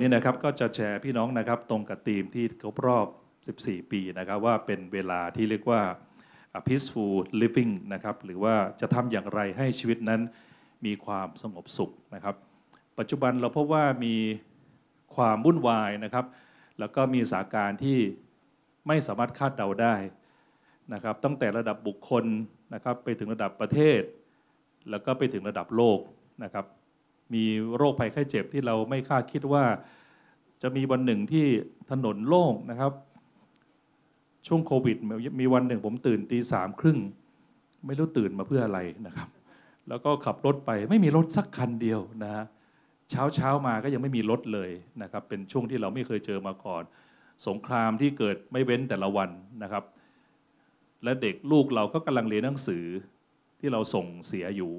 วันนี้นะครับก็จะแชร์พี่น้องนะครับตรงกับธีมที่ครบรอบ 14 ปีนะครับว่าเป็นเวลาที่เรียกว่า peaceful living นะครับหรือว่าจะทำอย่างไรให้ชีวิตนั้นมีความสงบสุขนะครับ ปัจจุบันเราพบว่ามีความวุ่นวายนะครับ แล้วก็มีสถานการณ์ที่ไม่สามารถคาดเดาได้นะครับ ตั้งแต่ระดับบุคคลนะครับไปถึงระดับประเทศ แล้วก็ไปถึงระดับโลกนะครับ มีโรคภัยไข้เจ็บที่เราไม่คาดคิดว่า จะมีวันหนึ่งที่ถนนโล่งนะครับ ช่วงโควิด มีวันหนึ่งผมตื่นตีสามครึ่งไม่รู้ตื่นมาเพื่ออะไรนะครับ แล้วก็ขับรถไปไม่มีรถสักคันเดียวนะฮะเช้าเช้ามาก็ยังไม่มีรถเลยนะครับ เป็นช่วงที่เราไม่เคยเจอมาก่อน สงครามที่เกิดไม่เว้นแต่ละวันนะครับ และเด็กลูกเราก็กำลังเรียนหนังสือที่เราส่งเสียอยู่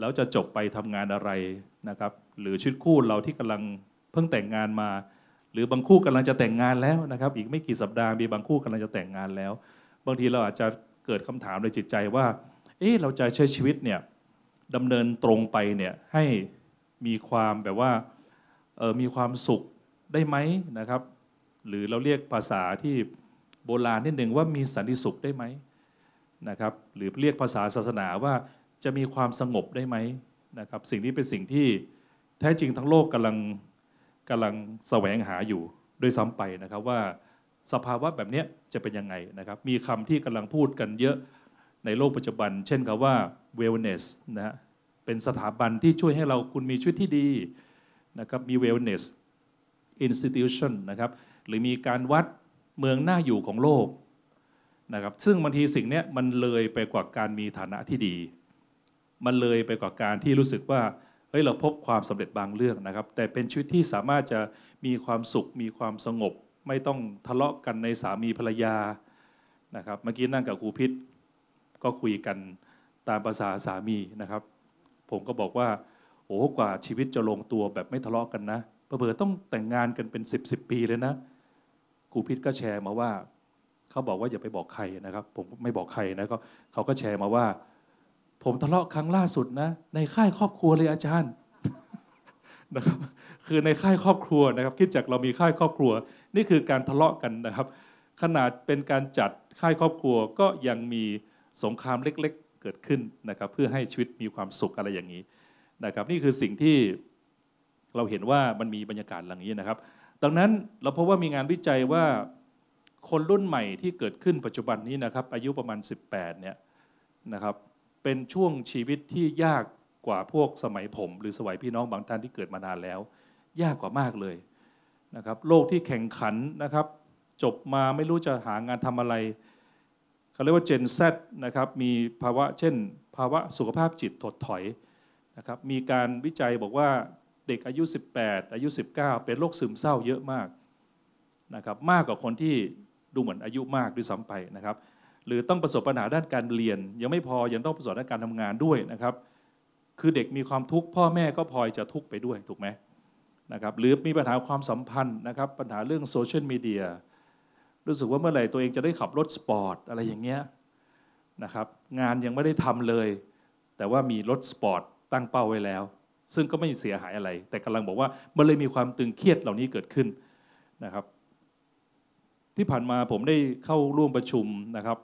แล้วจะจบไปทำงานอะไรนะครับ หรือชีวิตคู่เราที่กำลังเพิ่งแต่งงานมา หรือบางคู่กำลังจะแต่งงานแล้วนะครับ อีกไม่กี่สัปดาห์มีบางคู่กำลังจะแต่งงานแล้ว บางทีเราอาจจะเกิดคำถามในจิตใจว่า เอ๊ะเราจะใช้ชีวิตเนี่ยดำเนินตรงไปเนี่ยให้มีความแบบว่าเออมีความสุขได้ไหมนะครับ หรือเราเรียกภาษาที่โบราณนิดหนึ่งว่ามีสันติสุขได้ไหมนะครับ หรือเรียกภาษาศาสนาว่า จะมีความสงบได้ไหมนะครับสิ่งนี้เป็นสิ่งที่แท้จริงทั้งโลกกำลังกำลังแสวงหาอยู่ด้วยซ้ำไปนะครับว่าสภาวะแบบนี้จะเป็นยังไงนะครับ มีคำที่กำลังพูดกันเยอะในโลกปัจจุบัน เช่นคำว่า wellness นะฮะเป็นสถาบันที่ช่วยให้เราคุณมีชีวิตที่ดีนะครับมี wellness institution นะครับหรือมีการวัดเมืองหน้าอยู่ของโลกนะครับซึ่งบางทีสิ่งนี้มันเลยไปกว่าการมีฐานะที่ดี มันเลยไปกว่าการที่รู้สึกว่าเฮ้ยเราพบความสำเร็จบางเรื่องนะครับ แต่เป็นชีวิตที่สามารถจะมีความสุขมีความสงบ ไม่ต้องทะเลาะกันในสามีภรรยานะครับเมื่อกี้นั่งกับครูพิษก็คุยกันตามภาษาสามีนะครับ ผมก็บอกว่าโอ้กว่าชีวิตจะลงตัวแบบไม่ทะเลาะกันนะเผื่อต้องแต่งงานกันเป็น 10บสปีเลยนะครูพิษก็แชร์มาว่า เขาบอกว่าอย่าไปบอกใครนะครับ ผมไม่บอกใครนะก็เขาก็แชร์มาว่า ผมทะเลาะครั้งล่าสุดนะ ในค่ายครอบครัวเลยอาจารย์นะครับคือในค่ายครอบครัวนะครับคิดจากเรามีค่ายครอบครัว นี่คือการทะเลาะกันนะครับ ขนาดเป็นการจัดค่ายครอบครัวก็ยังมีสงครามเล็กๆเกิดขึ้นนะครับ เพื่อให้ชีวิตมีความสุขอะไรอย่างนี้นะครับ นี่คือสิ่งที่เราเห็นว่ามันมีบรรยากาศหลังนี้นะครับ ดังนั้นเราพบว่ามีงานวิจัยว่าคนรุ่นใหม่ที่เกิดขึ้นปัจจุบันนี้นะครับ อายุประมาณ 18เนี่ยนะครับ เป็นช่วงชีวิตที่ยากกว่าพวกสมัยผม หรือสมัยพี่น้องบางท่านที่เกิดมานานแล้ว ยากกว่ามากเลยนะครับโลกที่แข่งขันนะครับ จบมาไม่รู้จะหางานทำอะไรเขาเรียกว่า Gen Z นะครับมีภาวะเช่น ภาวะสุขภาพจิตถดถอยนะครับมีการวิจัยบอกว่าเด็กอายุ 18 อายุ 19 เป็นโรคซึมเศร้าเยอะมากนะครับมากกว่าคนที่ดูเหมือนอายุมากด้วยซ้ำไปนะครับ หรือต้องประสบปัญหาด้านการเรียน ยังไม่พอยังต้องประสบด้านการทำงานด้วยนะครับ คือเด็กมีความทุกข์พ่อแม่ก็พลอยจะทุกข์ไปด้วยถูกไหมนะครับหรือมีปัญหาความสัมพันธ์นะครับ ปัญหาเรื่องโซเชียลมีเดียรู้สึกว่าเมื่อไหร่ตัวเองจะได้ขับรถสปอร์ตอะไรอย่างเงี้ยนะครับงานยังไม่ได้ทำเลย แต่ว่ามีรถสปอร์ตตั้งเป้าไว้แล้ว ซึ่งก็ไม่เสียหายอะไร แต่กำลังบอกว่ามันเลยมีความตึงเครียดเหล่านี้เกิดขึ้นนะครับ ที่ผ่านมาผมได้เข้าร่วมประชุมนะครับ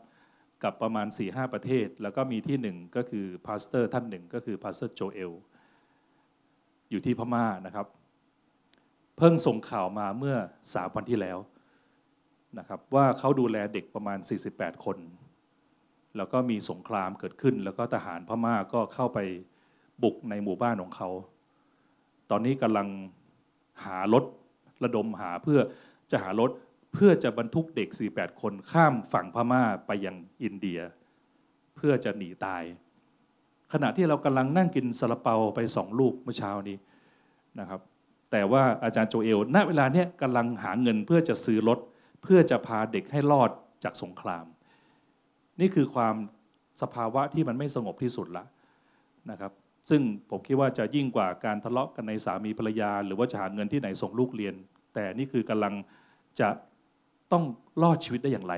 กับประมาณ 4-5 ประเทศ แล้วก็มีที่หนึ่งก็คือ pastor ท่านหนึ่งก็คือ pastor โจเอลอยู่ที่พม่านะครับ เพิ่งส่งข่าวมาเมื่อสามวันที่แล้วนะครับว่าเขาดูแลเด็กประมาณ 48 คน แล้วก็มีสงครามเกิดขึ้น แล้วก็ทหารพม่าก็เข้าไปบุกในหมู่บ้านของเขา ตอนนี้กำลังหารถระดมหาเพื่อจะหารถ เพื่อจะบรรทุกเด็ก 48 คนข้ามฝั่งพม่าไปยังอินเดีย เพื่อจะหนีตาย ขณะที่เรากำลังนั่งกินซาลาเปาไปสองลูกเมื่อเช้านี้นะครับ แต่ว่าอาจารย์โจเอลณเวลาเนี้ยกำลังหาเงินเพื่อจะซื้อรถ เพื่อจะพาเด็กให้รอดจากสงคราม นี่คือความสภาวะที่มันไม่สงบที่สุดละนะครับซึ่งผมคิดว่าจะยิ่งกว่าการทะเลาะกันในสามีภรรยา หรือว่าจะหาเงินที่ไหนส่งลูกเรียน แต่นี่คือกำลังจะ ต้องรอดชีวิตได้อย่างไร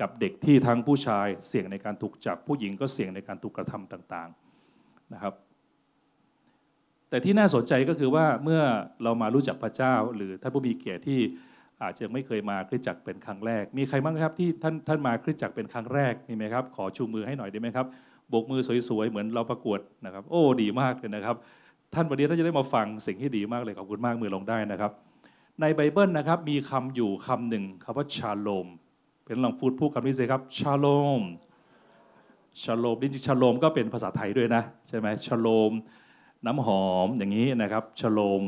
กับเด็กที่ทั้งผู้ชายเสี่ยงในการถูกจับ ผู้หญิงก็เสี่ยงในการถูกกระทำต่างๆนะครับ แต่ที่น่าสนใจก็คือว่าเมื่อเรามารู้จักพระเจ้า หรือท่านผู้มีเกียรติที่อาจจะไม่เคยมาคริสจักรเป็นครั้งแรก มีใครบ้างครับที่ท่านท่านมาคริสจักรเป็นครั้งแรกมีไหมครับ ขอชูมือให้หน่อยได้ไหมครับโบกมือสวยๆเหมือนเราประกวดนะครับ โอ้ดีมากเลยนะครับ ท่านวันนี้ท่านจะได้มาฟังสิ่งที่ดีมากเลยขอบคุณมากมือลงได้นะครับ ในไบเบิลนะครับมีคำอยู่คำหนึ่งคำว่าชาโลม เป็นลองฟูดพูดคำนี้สิครับชาโลมชาโลมจริงๆชาโลมก็เป็นภาษาไทยด้วยนะใช่ไหมชาโลม น้ำหอมอย่างนี้นะครับชโลม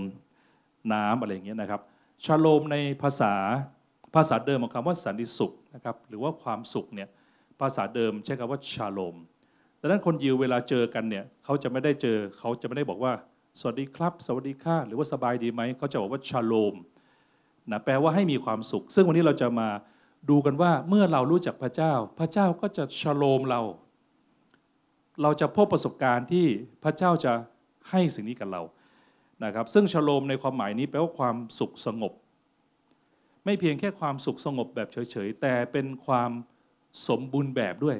น้ำอะไรอย่างเงี้ยนะครับชโลมในภาษาภาษาเดิมของคำว่าสันติสุขนะครับหรือว่าความสุขเนี่ยภาษาเดิมใช้คำว่าชาโลมดังนั้นคนยิวเวลาเจอกันเนี่ยเขาจะไม่ได้เจอเขาจะไม่ได้บอกว่า สวัสดีครับ สวัสดีค่ะหรือว่าสบายดีไหมเขาจะบอกว่าชาโลม นะแปลว่าให้มีความสุข ซึ่งวันนี้เราจะมาดูกันว่าเมื่อเรารู้จักพระเจ้า พระเจ้าก็จะชโลมเรา เราจะพบประสบการณ์ที่พระเจ้าจะให้สิ่งนี้กับเรานะครับ ซึ่งชโลมในความหมายนี้แปลว่าความสุขสงบ ไม่เพียงแค่ความสุขสงบแบบเฉยๆแต่เป็นความสมบูรณ์แบบด้วย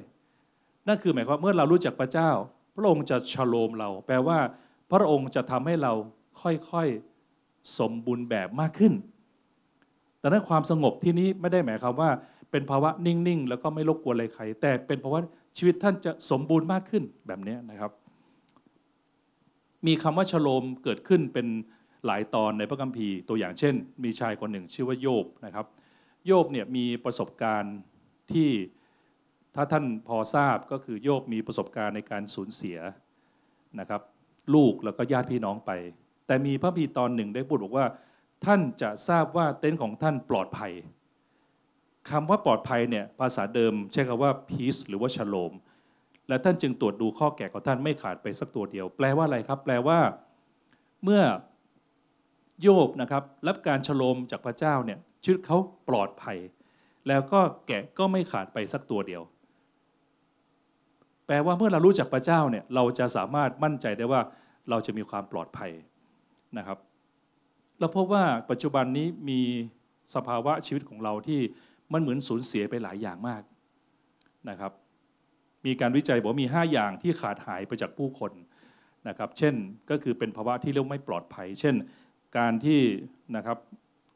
นั่นคือหมายความเมื่อเรารู้จักพระเจ้า พระองค์จะชโลมเรา แปลว่า พระองค์จะทำให้เราค่อยๆสมบูรณ์แบบมากขึ้น แต่นั้นความสงบที่นี้ไม่ได้หมายความว่า เป็นภาวะนิ่งๆ แล้วก็ไม่รบกวนอะไรใคร แต่เป็นเพราว่าชีวิตท่านจะสมบูรณ์มากขึ้นแบบนี้นะครับ มีคำว่าชโลมเกิดขึ้นเป็นหลายตอนในพระคัมภีร์ตัวอย่างเช่น มีชายคนหนึ่งชื่อว่าโยบนะครับ โยบเนี่ยมีประสบการณ์ที่ถ้าท่านพอทราบก็คือโยบมีประสบการณ์ในการสูญเสียนะครับ ลูกแล้วก็ญาติพี่น้องไป แต่มีพระพีตอนหนึ่งได้พูดบอกว่า ท่านจะทราบว่าเต็นท์ของท่านปลอดภัยคำว่าปลอดภัยเนี่ยภาษาเดิมใช้คำว่า peace หรือว่าชโลม และท่านจึงตรวจดูข้อแก่ของท่านไม่ขาดไปสักตัวเดียว แปลว่าอะไรครับ แปลว่าเมื่อโยบนะครับรับการฉลมจากพระเจ้าเนี่ยชีวิตเขาปลอดภัย แล้วก็แกะก็ไม่ขาดไปสักตัวเดียว แปลว่าเมื่อเรารู้จักพระเจ้าเนี่ยเราจะสามารถมั่นใจได้ว่าเราจะมีความปลอดภัยนะครับ เราพบว่าปัจจุบันนี้มีสภาวะชีวิตของเราที่มันเหมือนสูญเสียไปหลายอย่างมากนะครับ มีการวิจัยบอกมี 5 อย่างที่ขาดหายไปจากผู้คนนะครับ เช่นก็คือเป็นภาวะที่เรียกไม่ปลอดภัย เช่น การที่นะครับ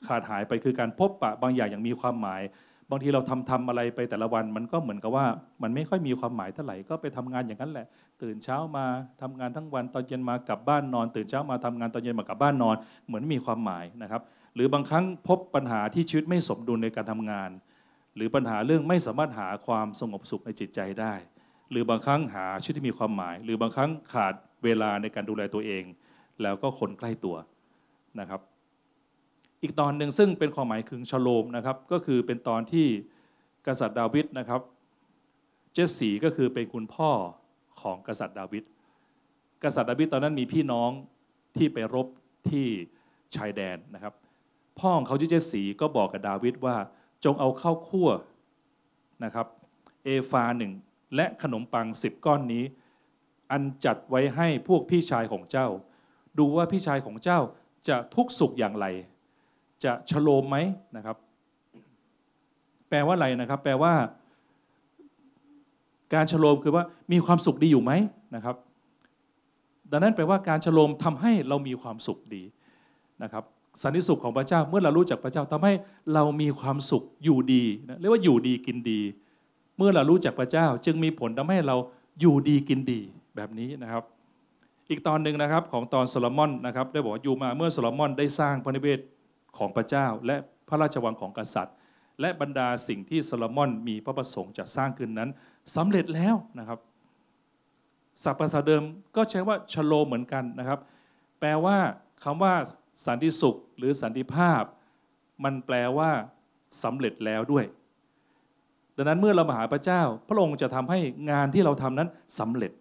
ขาดหายไปคือการพบปะบางอย่างอย่างมีความหมาย บางทีเราทำทำอะไรไปแต่ละวันมันก็เหมือนกับว่ามันไม่ค่อยมีความหมายเท่าไหร่ก็ไปทำงานอย่างนั้นแหละ ตื่นเช้ามาทำงานทั้งวันตอนเย็นมากลับบ้านนอน ตื่นเช้ามาทำงานตอนเย็นมากลับบ้านนอน เหมือนมีความหมายนะครับ หรือบางครั้งพบปัญหาที่ชีวิตไม่สมดุลในการทำงาน หรือปัญหาเรื่องไม่สามารถหาความสงบสุขในจิตใจได้ หรือบางครั้งหาชีวิตที่มีความหมาย หรือบางครั้งขาดเวลาในการดูแลตัวเอง แล้วก็คนใกล้ตัวนะครับ อีกตอนหนึ่งซึ่งเป็นความหมายคือชโลมนะครับ ก็คือเป็นตอนที่กษัตริย์ดาวิดนะครับ เจสสีก็คือเป็นคุณพ่อของกษัตริย์ดาวิดกษัตริย์ดาวิดตอนนั้นมีพี่น้องที่ไปรบที่ชายแดนนะครับ พ่อของเขาชื่อเจสสีก็บอกกับดาวิดว่าจงเอาข้าวคั่วนะครับเอฟาหนึ่งและขนมปังสิบก้อนนี้ อันจัดไว้ให้พวกพี่ชายของเจ้า ดูว่าพี่ชายของเจ้าจะทุกสุขอย่างไร จะฉโลมไหมนะครับ แปลว่าอะไรนะครับ แปลว่า การฉโลมคือว่ามีความสุขดีอยู่ไหมนะครับ ดังนั้นแปลว่าการฉโลมทำให้เรามีความสุขดีนะครับสันติสุขของพระเจ้าเมื่อเรารู้จักพระเจ้าทำให้เรามีความสุขอยู่ดีนะเรียกว่าอยู่ดีกินดี เมื่อเรารู้จักพระเจ้า จึงมีผลทำให้เราอยู่ดีกินดีแบบนี้นะครับ อีกตอนหนึ่งนะครับของตอนโซโลมอนนะครับได้บอกอยู่มาเมื่อโซโลมอนได้สร้างพระนิเวศ ของพระเจ้า และพระราชวังของกษัตริย์ และบรรดาสิ่งที่โซโลมอนมีพระประสงค์จะสร้างขึ้นนั้นสำเร็จแล้วนะครับศัพท์ภาษาเดิมก็ใช้ว่าชโลเหมือนกันนะครับ แปลว่าคำว่าสันติสุขหรือสันติภาพ มันแปลว่าสำเร็จแล้วด้วย ดังนั้นเมื่อเรามาหาพระเจ้า พระองค์จะทำให้งานที่เราทำนั้นสำเร็จ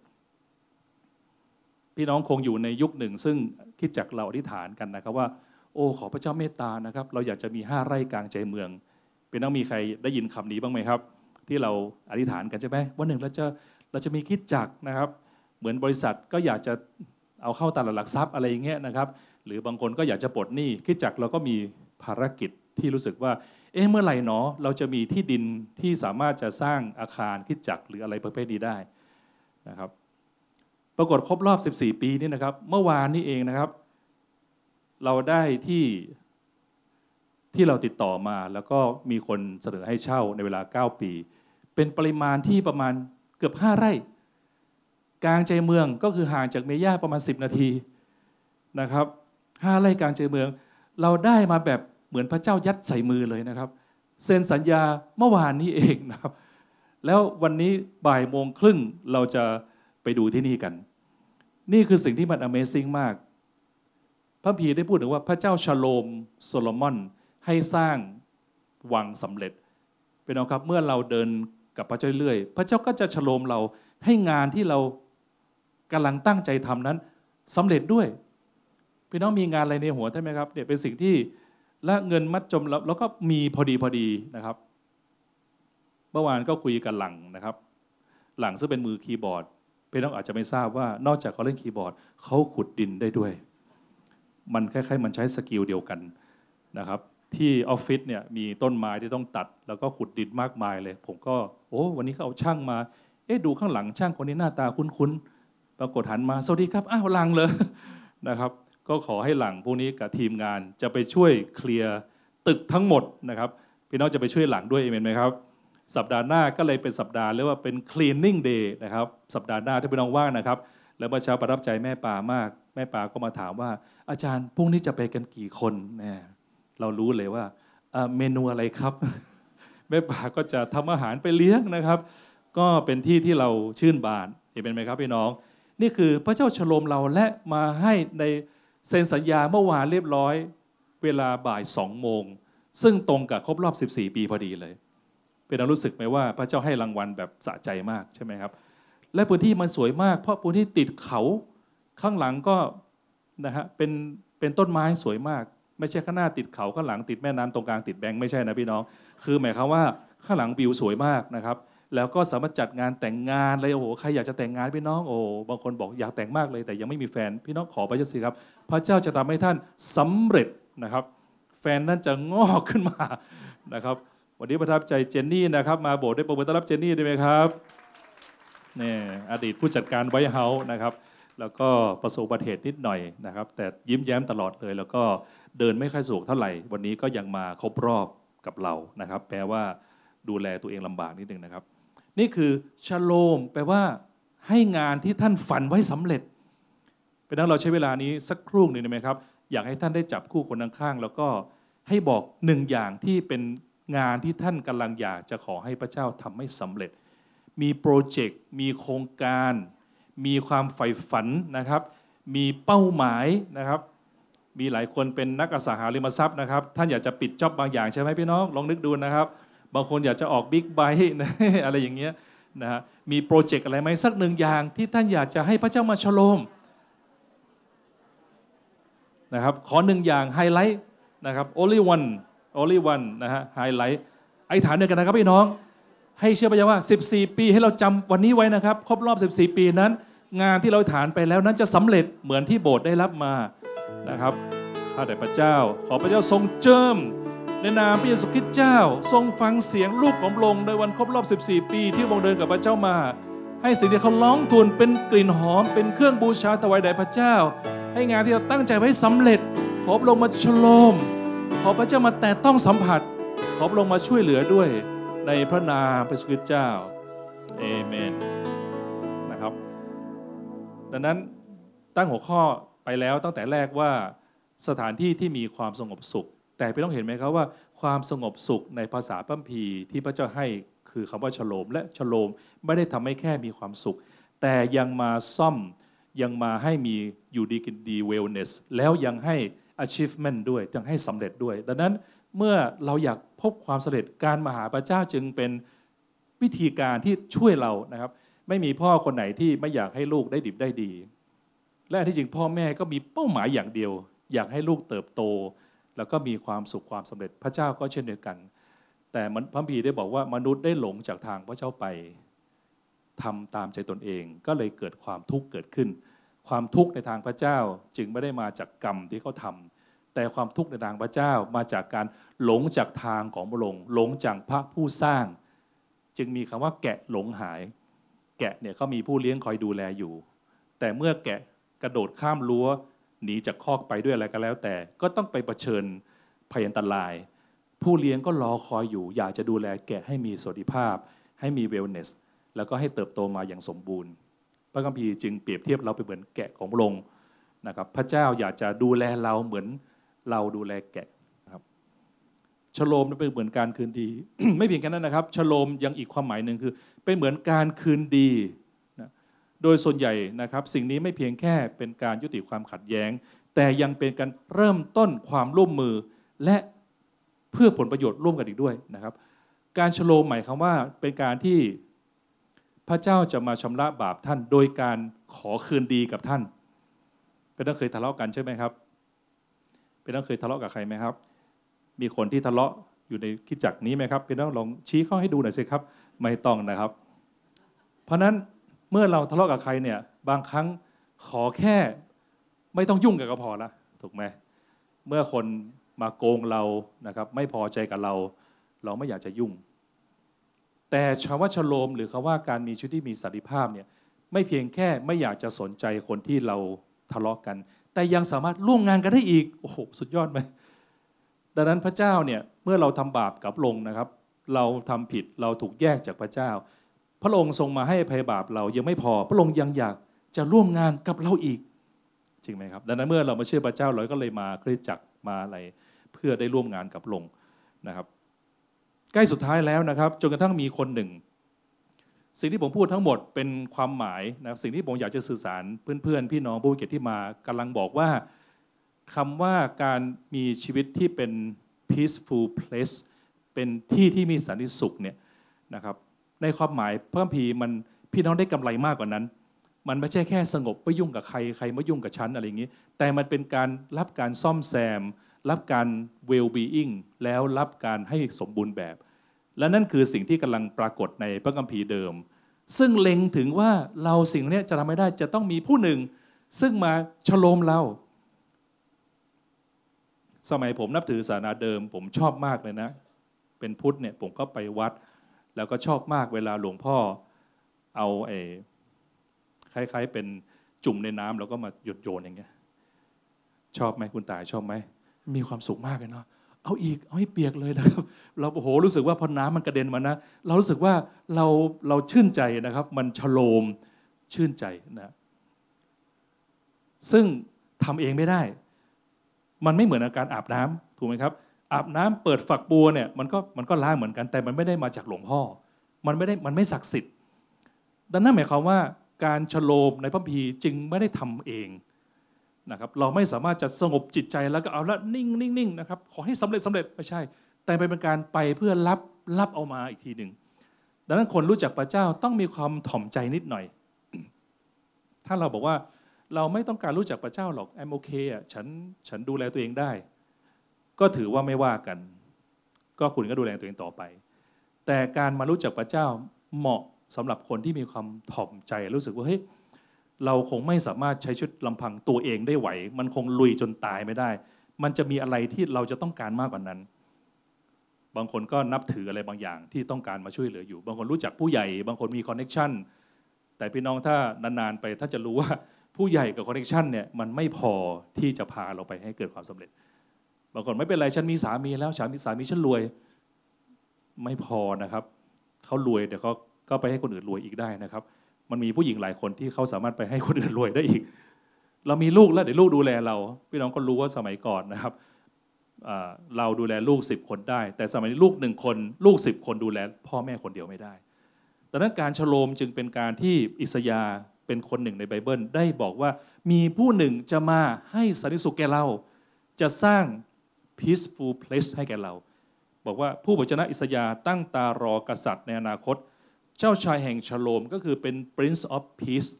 พี่น้องคงอยู่ในยุคหนึ่ง ซึ่งคิดจากเราอธิษฐานกันนะครับว่า โอ้ขอพระเจ้าเมตตานะครับ เราอยากจะมีห้าไร่กลางใจเมือง เป็นต้องมีใครได้ยินคำนี้บ้างไหมครับ ที่เราอธิษฐานกันใช่ไหมวันหนึ่งเราจะเราจะมีคิดจักนะครับ เหมือนบริษัทก็อยากจะเอาเข้าตลาดหลักทรัพย์อะไรอย่างเงี้ยนะครับ หรือบางคนก็อยากจะปลดหนี้คิดจักเราก็มีภารกิจที่รู้สึกว่า เอ๊ะเมื่อไหร่หนอ เราจะมีที่ดินที่สามารถจะสร้างอาคารคิดจักหรืออะไรประเภทนี้ได้นะครับ ปรากฏครบรอบ 14 ปีนี่นะครับ เมื่อวานนี้เองนะครับ เราได้ที่ที่เราติดต่อมา แล้วก็มีคนเสนอให้เช่าในเวลา 9 ปี เป็นปริมาณที่ประมาณเกือบ 5 ไร่ กลางใจเมืองก็คือห่างจากเมย่าประมาณ 10 นาทีนะครับ5ไร่กลางใจเมือง เราได้มาแบบเหมือนพระเจ้ายัดใส่มือเลยนะครับเซ็นสัญญาเมื่อวานนี้เองนะครับ แล้ววันนี้บ่ายโมงครึ่งเราจะไปดูที่นี่กัน นี่คือสิ่งที่มัน Amazing มาก พระพีได้พูดถึงว่าพระเจ้าชโลมโซโลมอนให้สร้างวังสำเร็จเป็นเอาครับเมื่อเราเดินกับพระเจ้าเรื่อยพระเจ้าก็จะชโลมเราให้งานที่เรากำลังตั้งใจทำนั้นสำเร็จด้วยพี่น้องมีงานอะไรในหัวใช่ไหมครับเนี่ยเป็นสิ่งที่และเงินมัดจมแล้วก็มีพอดีพอดีนะครับเมื่อวานก็คุยกันหลังนะครับ หลังซึ่งเป็นมือคีย์บอร์ดพี่น้องอาจจะไม่ทราบว่านอกจากเขาเล่นคีย์บอร์ดเขาขุดดินได้ด้วย มันคล้ายๆ มันใช้ skill เดียวกันนะครับ ที่ออฟฟิศเนี่ยมีต้นไม้ที่ต้องตัด แล้วก็ขุดดินมากมายเลย ผมก็โอ้วันนี้เขาเอาช่างมา เอ๊ะดูข้างหลังช่างคนนี้หน้าตาคุ้นๆปรากฏหันมาสวัสดีครับอ้าวลังเลยนะครับ ก็ขอให้หลังพวกนี้กับทีมงานจะไปช่วยเคลียร์ตึกทั้งหมดนะครับพี่น้องจะไปช่วยหลังด้วยเอเมนไหมครับสัปดาห์หน้าก็เลยเป็นสัปดาห์เรียกว่าเป็น cleaning day นะครับ สัปดาห์หน้าที่พี่น้องว่างนะครับ แล้วเมื่อเช้าประทับใจแม่ป่ามาก แม่ป่าก็มาถามว่า อาจารย์พรุ่งนี้จะไปกันกี่คนเนี่ยเรารู้เลยว่าเมนูอะไรครับ แม่ป่าก็จะทำอาหารไปเลี้ยงนะครับ ก็เป็นที่ที่เราชื่นบานเห็นเป็นไหมครับพี่น้อง นี่คือพระเจ้าชโลมเราและมาให้ในเซ็นสัญญาเมื่อวานเรียบร้อย เวลาบ่ายสองโมง ซึ่งตรงกับครบรอบ 14 ปีพอดีเลย เป็นรู้สึกไหมว่าพระเจ้าให้รางวัลแบบสะใจมากใช่ไหมครับ และพื้นที่มันสวยมาก เพราะพื้นที่ติดเขา ข้างหลังก็นะฮะเป็นเป็นต้นไม้สวยมาก ไม่ใช่ข้างหน้าติดเขาข้างหลังติดแม่น้ำตรงกลางติดแบงค์ไม่ใช่นะพี่น้อง คือหมายความว่าข้างหลังวิวสวยมากนะครับ แล้วก็สามารถจัดงานแต่งงานเลยโอ้โหใครอยากจะแต่งงานพี่น้องโอ้บางคนบอกอยากแต่งมากเลย แต่ยังไม่มีแฟนพี่น้องขอพระเจ้าสิครับ พระเจ้าจะทำให้ท่านสำเร็จนะครับ แฟนนั้นจะงอกขึ้นมานะครับ วันนี้ประทับใจเจนนี่นะครับ มาโบสถ์ได้ปรโมทต้อนรับเจนนี่ได้ไหมครับนี่อดีตผู้จัดการไวท์เฮาส์นะครับ แล้วก็ประสบอุบัติเหตุนิดหน่อยนะครับ แต่ยิ้มแย้มตลอดเลย แล้วก็เดินไม่ค่อยสะดวกเท่าไหร่ วันนี้ก็ยังมาครบรอบกับเรานะครับ แปลว่าดูแลตัวเองลำบากนิดนึงนะครับ นี่คือชโลม แปลว่าให้งานที่ท่านฝันไว้สำเร็จเป็นนั้นเราใช้เวลานี้สักครู่หนึ่งได้ไหมครับ อยากให้ท่านได้จับคู่คนข้างๆแล้วก็ให้บอกหนึ่งอย่างที่เป็นงานที่ท่านกำลังอยากจะขอให้พระเจ้าทำให้สำเร็จ มีโปรเจกต์มีโครงการ มีความใฝ่ฝันนะครับ มีเป้าหมายนะครับ มีหลายคนเป็นนักอสังหาริมทรัพย์นะครับ ท่านอยากจะปิดจ็อบบางอย่างใช่ไหมพี่น้อง ลองนึกดูนะครับ บางคนอยากจะออก big bike อะไรอย่างเงี้ยนะฮะมี project อะไรไหมสักหนึ่งอย่างที่ท่านอยากจะให้พระเจ้ามาชโลมนะครับขอหนึ่งอย่างไฮไลท์นะครับ only one only one นะฮะไฮไลท์ไอธิษฐานเดียวกันนะครับพี่น้อง ให้เชื่อพระเจ้าว่า 14 ปีให้เราจำวันนี้ไว้นะครับ ครบรอบ 14 ปีนั้น งานที่เราอธิษฐานไปแล้วนั้นจะสำเร็จเหมือนที่โบสถ์ได้รับมานะครับข้าแต่พระเจ้า ขอพระเจ้าทรงเจิมในนามพระเยซูคริสต์เจ้า ทรงฟังเสียงลูกของพระองค์ในวันครบรอบ 14 ปี ที่พระองค์เดินกับพระเจ้ามา ให้สิ่งที่เขาร้องทูลเป็นกลิ่นหอม เป็นเครื่องบูชาถวายแด่พระเจ้า ให้งานที่เราตั้งใจไว้สำเร็จ ขอพระองค์มาฉโลม ขอพระเจ้ามาแต่ต้องสัมผัส ขอพระองค์มาช่วยเหลือด้วย ในพระนามพระเยซูคริสต์เจ้าเอเมนนะครับ ดังนั้นตั้งหัวข้อไปแล้วตั้งแต่แรกว่าสถานที่ที่มีความสงบสุข แต่พี่ต้องเห็นไหมครับว่าความสงบสุขในภาษาพัมพีที่พระเจ้าให้คือคำว่าชโลม และชโลมไม่ได้ทำให้แค่มีความสุข แต่ยังมาซ่อมยังมาให้มีอยู่ดีกินดีเวลเนสแล้วยังให้ achievement ด้วยยังให้สำเร็จด้วย ดังนั้น เมื่อเราอยากพบความสำเร็จการมาหาพระเจ้าจึงเป็นวิธีการที่ช่วยเรานะครับ ไม่มีพ่อคนไหนที่ไม่อยากให้ลูกได้ดิบได้ดี และที่จริงพ่อแม่ก็มีเป้าหมายอย่างเดียว อยากให้ลูกเติบโต แล้วก็มีความสุขความสำเร็จพระเจ้าก็เช่นเดียวกัน แต่พระพีได้บอกว่ามนุษย์ได้หลงจากทางพระเจ้าไปทำตามใจตนเอง ก็เลยเกิดความทุกข์เกิดขึ้น ความทุกข์ในทางพระเจ้าจึงไม่ได้มาจากกรรมที่เขาทำ แต่ความทุกข์ในทางพระเจ้ามาจากการหลงจากทางของพระองค์หลงจากพระผู้สร้าง จึงมีคำว่าแกะหลงหาย แกะเนี่ยเขามีผู้เลี้ยงคอยดูแลอยู่ แต่เมื่อแกะกระโดดข้ามรั้วหนีจากคอกไปด้วยอะไรก็แล้ว แต่ก็ต้องไปเผชิญภัยอันตราย ผู้เลี้ยงก็รอคอยอยู่ อยากจะดูแลแกะให้มีสวัสดิภาพ ให้มีเวลเนสแล้วก็ให้เติบโตมาอย่างสมบูรณ์ พระคัมภีร์จึงเปรียบเทียบเราไปเหมือนแกะของพระองค์นะครับพระเจ้าอยากจะดูแลเราเหมือน เราดูแลแกะครับชโลมเป็นเหมือนการคืนดี ไม่เพียงแค่นั้นนะครับชโลมยังอีกความหมายหนึ่งคือ เป็นเหมือนการคืนดีนะโดยส่วนใหญ่นะครับ สิ่งนี้ไม่เพียงแค่เป็นการยุติความขัดแย้ง แต่ยังเป็นการเริ่มต้นความร่วมมือและเพื่อผลประโยชน์ร่วมกันอีกด้วยนะครับ การชโลมหมายความว่าเป็นการที่พระเจ้าจะมาชำระบาปท่าน โดยการขอคืนดีกับท่านเป็นต้องเคยทะเลาะกันใช่ไหมครับ เป็นต้องเคยทะเลาะกับใครไหมครับ มีคนที่ทะเลาะอยู่ในคิดจักรนี้ไหมครับเป็นต้องลองชี้เข้าให้ดูหน่อยสิครับ ไม่ต้องนะครับ เพราะนั้นเมื่อเราทะเลาะกับใครเนี่ยบางครั้งขอแค่ไม่ต้องยุ่งกับก็พอละถูกไหมเมื่อคนมาโกงเรานะครับ ไม่พอใจกับเรา เราไม่อยากจะยุ่ง แต่ชาวว่าชโลมหรือคาว่าการมีชีวิตที่มีสันติภาพเนี่ยไม่เพียงแค่ไม่อยากจะสนใจคนที่เราทะเลาะกัน แต่ยังสามารถร่วมงานกันได้อีกโอ้โหสุดยอดไหมดังนั้นพระเจ้าเนี่ยเมื่อเราทำบาปกับพระองนะครับ เราทำผิดเราถูกแยกจากพระเจ้า พระองค์ทรงมาให้ภัยบาปเรายังไม่พอ พระองค์ยังอยากจะร่วมงานกับเราอีกจริงไหมครับดังนั้นเมื่อเรามาเชื่อพระเจ้าเราก็เลยมาคริสตจักรมาอะไรเพื่อได้ร่วมงานกับพระองนะครับ ใกล้สุดท้ายแล้วนะครับ จนกระทั่งมีคนหนึ่ง สิ่งที่ผมพูดทั้งหมดเป็นความหมายนะสิ่งที่ผมอยากจะสื่อสารเพื่อนๆ พี่น้องผู้มีเกียรติที่มากำลังบอกว่าคำว่าการมีชีวิตที่เป็น peaceful place เป็นที่ที่มีสันติสุขเนี่ยนะครับในความหมายเพิ่มพีร์มันพี่น้องได้กำไรมากกว่านั้น มันไม่ใช่แค่สงบไม่ยุ่งกับใครใครไม่ยุ่งกับฉันอะไรอย่างนี้ แต่มันเป็นการรับการซ่อมแซม รับการ well being แล้วรับการให้สมบูรณ์แบบ และนั่นคือสิ่งที่กำลังปรากฏในพระคัมภีร์เดิม ซึ่งเล็งถึงว่าเราสิ่งนี้จะทำไม่ได้จะต้องมีผู้หนึ่ง ซึ่งมาฉโลมเรา สมัยผมนับถือศาสนาเดิม ผมชอบมากเลยนะ เป็นพุทธเนี่ยผมก็ไปวัด แล้วก็ชอบมากเวลาหลวงพ่อเอาไอ้คล้ายๆ เป็นจุ่มในน้ำแล้วก็มาหยดโยนอย่างเงี้ยชอบไหมคุณตายชอบไหมมีความสุขมากเลยเนาะ เอาอีกเอาให้เปียกเลยนะครับ เราโอ้โหรู้สึกว่าพอน้ำมันกระเด็นมานะ เรารู้สึกว่าเราเราชื่นใจนะครับ มันฉโลมชื่นใจนะซึ่งทำเองไม่ได้ มันไม่เหมือนอาการอาบน้ำถูกไหมครับอาบน้ำเปิดฝักบัวเนี่ยมันก็มันก็ล้างเหมือนกัน แต่มันไม่ได้มาจากหลวงพ่อ มันไม่ได้มันไม่ศักดิ์สิทธิ์ดังนั้นหมายความว่าการฉโลมในพระคัมภีจึงไม่ได้ทำเอง นะครับเราไม่สามารถจะสงบจิตใจแล้วก็เอาละนิ่งนิ่งนิ่งนะครับขอให้สำเร็จสำเร็จไม่ใช่ แต่เป็นการไปเพื่อรับรับเอามาอีกทีหนึ่งดังนั้นคนรู้จักพระเจ้าต้องมีความถ่อมใจนิดหน่อย ถ้าเราบอกว่าเราไม่ต้องการรู้จักพระเจ้าหรอกแอมโอเคอะฉันฉันดูแลตัวเองได้ ก็ถือว่าไม่ว่ากัน ก็คุณก็ดูแลตัวเองต่อไป แต่การมารู้จักพระเจ้าเหมาะสำหรับคนที่มีความถ่อมใจรู้สึกว่าเฮ้ย เราคงไม่สามารถใช้ชีวิตลำพังตัวเองได้ไหว มันคงลุยจนตายไม่ได้ มันจะมีอะไรที่เราจะต้องการมากกว่านั้น บางคนก็นับถืออะไรบางอย่างที่ต้องการมาช่วยเหลืออยู่ บางคนรู้จักผู้ใหญ่ บางคนมี connection แต่พี่น้องถ้านานๆไปถ้าจะรู้ว่าผู้ใหญ่กับ connection เนี่ยมันไม่พอที่จะพาเราไปให้เกิดความสำเร็จ บางคนไม่เป็นไรฉันมีสามีแล้วสามีสามีฉันรวย ไม่พอนะครับเขารวยแต่เขาก็ไปให้คนอื่นรวยอีกได้นะครับ มันมีผู้หญิงหลายคนที่เขาสามารถไปให้คนอื่นรวยได้อีก เรามีลูกแล้วเดี๋ยวลูกดูแลเรา พี่น้องก็รู้ว่าสมัยก่อนนะครับเราดูแลลูกสิบคนได้ แต่สมัยนี้ลูกหนึ่งคนลูกสิบคนดูแล พ่อแม่คนเดียวไม่ได้ดังนั้นการฉโลมจึงเป็นการที่อิสยาเป็นคนหนึ่งในไบเบิล ได้บอกว่ามีผู้หนึ่งจะมาให้สันติสุขแก่เรา จะสร้าง peaceful place ให้แก่เรา บอกว่าผู้บัจนะอิสยาตั้งตารอกษัตริย์ในอนาคต เจ้าชายแห่งฉโลมก็คือเป็น Prince of Peace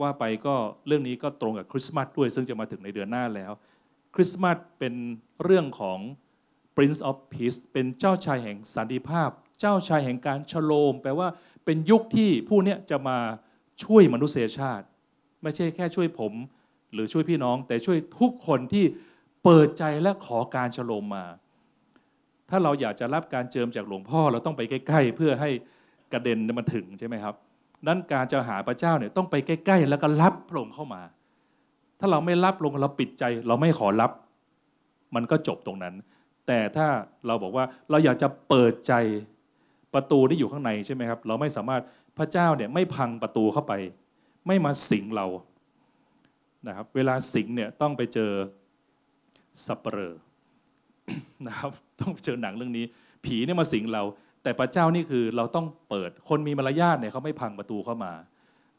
ว่าไปก็เรื่องนี้ก็ตรงกับคริสต์มาสด้วย ซึ่งจะมาถึงในเดือนหน้าแล้ว คริสต์มาสเป็นเรื่องของ Prince of Peace เป็นเจ้าชายแห่งสันติภาพ เจ้าชายแห่งการฉโลม แปลว่าเป็นยุคที่ผู้นี้จะมาช่วยมนุษยชาติ ไม่ใช่แค่ช่วยผม หรือช่วยพี่น้อง แต่ช่วยทุกคนที่เปิดใจและขอการฉโลมมา ถ้าเราอยากจะรับการเจิมจากหลวงพ่อเราต้องไปใกล้ ๆ เพื่อให้ กระเด็นมันถึงใช่ไหมครับ นั้นการจะหาพระเจ้าเนี่ยต้องไปใกล้ ๆ แล้วก็รับพระองค์เข้ามา ถ้าเราไม่รับลงเราปิดใจ เราไม่ขอรับ มันก็จบตรงนั้น แต่ถ้าเราบอกว่าเราอยากจะเปิดใจประตูที่อยู่ข้างในใช่ไหมครับ เราไม่สามารถพระเจ้าเนี่ยไม่พังประตูเข้าไป ไม่มาสิงเรานะครับ เวลาสิงเนี่ยต้องไปเจอสับเปลอนะครับ ต้องเจอหนังเรื่องนี้ ผีเนี่ยมาสิงเรา แต่พระเจ้านี่คือเราต้องเปิดคนมีมารยาทเนี่ยเขาไม่พังประตูเข้ามา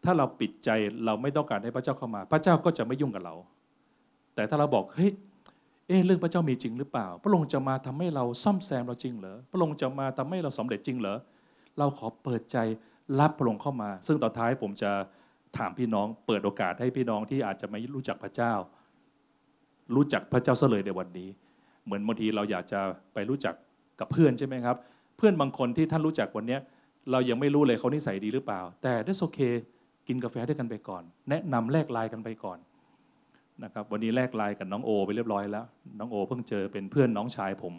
ถ้าเราปิดใจเราไม่ต้องการให้พระเจ้าเข้ามา พระเจ้าก็จะไม่ยุ่งกับเรา แต่ถ้าเราบอกเฮ้ยเอ๊เรื่องพระเจ้ามีจริงหรือเปล่า พระองค์จะมาทำให้เราซ่อมแซมเราจริงเหรอพระองค์จะมาทำให้เราสำเร็จจริงเหรอเราขอเปิดใจรับพระองค์เข้ามา ซึ่งต่อนท้ายผมจะถามพี่น้อง เปิดโอกาสให้พี่น้องที่อาจจะไม่รู้จักพระเจ้า รู้จักพระเจ้าซะเลยในวันนี้ เหมือนบางทีเราอยากจะไปรู้จักกับเพื่อนใช่ไหมครับ พื่อนบางคนที่ท่านรู้จักวันนี้เรายังไม่รู้เลยเขานิสัยดีหรือเปล่า แต่ได้โอเค กินกาแฟด้วยกันไปก่อน แนะนำแลกไลน์กันไปก่อนนะครับวันนี้แลกไลน์กับน้องโอ ไปเรียบร้อยแล้ว น้องโอ เพิ่งเจอเป็นเพื่อนน้องชายผม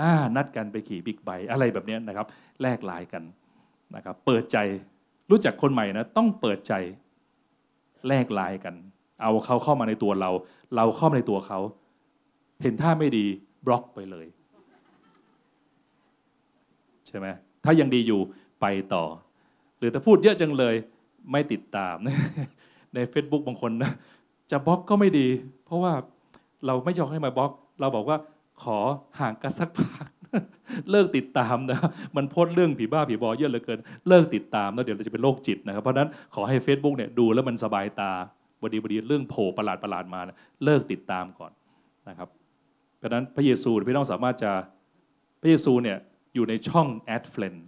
อ่านัดกันไปขี่ big bike อะไรแบบนี้นะครับ แลกไลน์กันนะครับ เปิดใจรู้จักคนใหม่นะต้องเปิดใจแลกไลน์กัน เอาเขาเข้ามาในตัวเรา เราเข้ามาในตัวเขา เห็นท่าไม่ดีบล็อกไปเลย ใช่ไหมถ้ายังดีอยู่ไปต่อ หรือถ้าพูดเยอะจังเลยไม่ติดตาม ใน Facebook บางคนนะจะบล็อกก็ไม่ดี เพราะว่าเราไม่ยอมให้มาบล็อก เราบอกว่าขอห่างกันสักพักเลิกติดตามนะมันโพสเรื่องผีบ้าผีบอเยอะเหลือเกิน เลิกติดตามแล้วเดี๋ยวเราจะเป็นโรคจิตนะครับ เพราะนั้นขอให้ Facebook เนี่ยดูแล้วมันสบายตาบดีบดีเรื่องโผล่ประหลาดประหลาดมานะเลิกติดตามก่อนนะครับ เพราะฉะนั้นพระเยซูพี่น้องสามารถจะพระเยซูเนี่ย อยู่ในช่อง add friend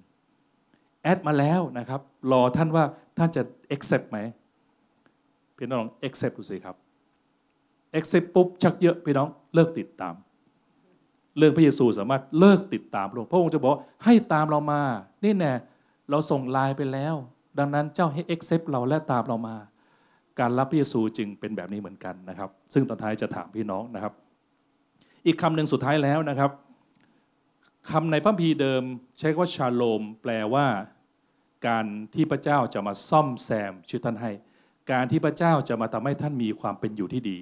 แอดมาแล้วนะครับ รอท่านว่าท่านจะ accept ไหมพี่น้อง accept ดูสิครับ accept ปุ๊บ ชักเยอะพี่น้องเลิกติดตาม เรื่องพระเยซูสามารถเลิกติดตามพระองค์พระองค์จะบอกให้ตามเรามา นี่แน่เราส่งไลน์ไปแล้ว ดังนั้นเจ้าให้ accept เราและตามเรามา การรับพระเยซูจึงเป็นแบบนี้เหมือนกันนะครับ ซึ่งตอนท้ายจะถามพี่น้องนะครับ อีกคำหนึ่งสุดท้ายแล้วนะครับ คำในพระพีเดิมใช้ว่าชาโลม แปลว่า การที่พระเจ้าจะมาซ่อมแซมชีวิตท่านให้ การที่พระเจ้าจะมาทำให้ท่านมีความเป็นอยู่ที่ดี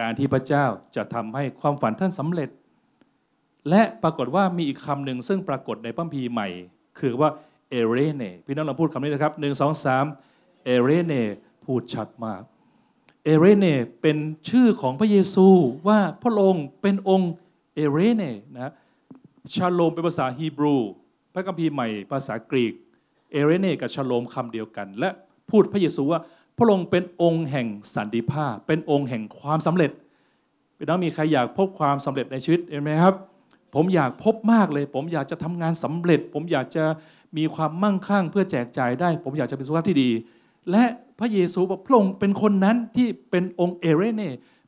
การที่พระเจ้าจะทำให้ความฝันท่านสำเร็จ และปรากฏว่ามีอีกคำหนึ่งซึ่งปรากฏในพระพีใหม่ คือว่าเอเรเนพี่น้องเราพูดคำนี้นะครับหนึ่งสองสามเอเรเนพูดชัดมากเอเรเนเป็นชื่อของพระเยซูว่าพระองค์เป็นองค์เอเรเนนะ ชาโลมเป็นภาษาฮีบรู พระคัมภีร์ใหม่ภาษากรีก เอเรเนกับชาโลมคำเดียวกัน และพูดพระเยซูว่า พระองค์เป็นองค์แห่งสันติภาพ เป็นองค์แห่งความสำเร็จพี่น้องมีใครอยากพบความสำเร็จในชีวิตเห็นไหมครับ ผมอยากพบมากเลย ผมอยากจะทำงานสำเร็จ ผมอยากจะมีความมั่งคั่ง เพื่อแจกจ่ายได้ ผมอยากจะเป็นสุขภาพที่ดี และพระเยซูบอกพระองค์เป็นคนนั้นที่เป็นองค์เอเรเน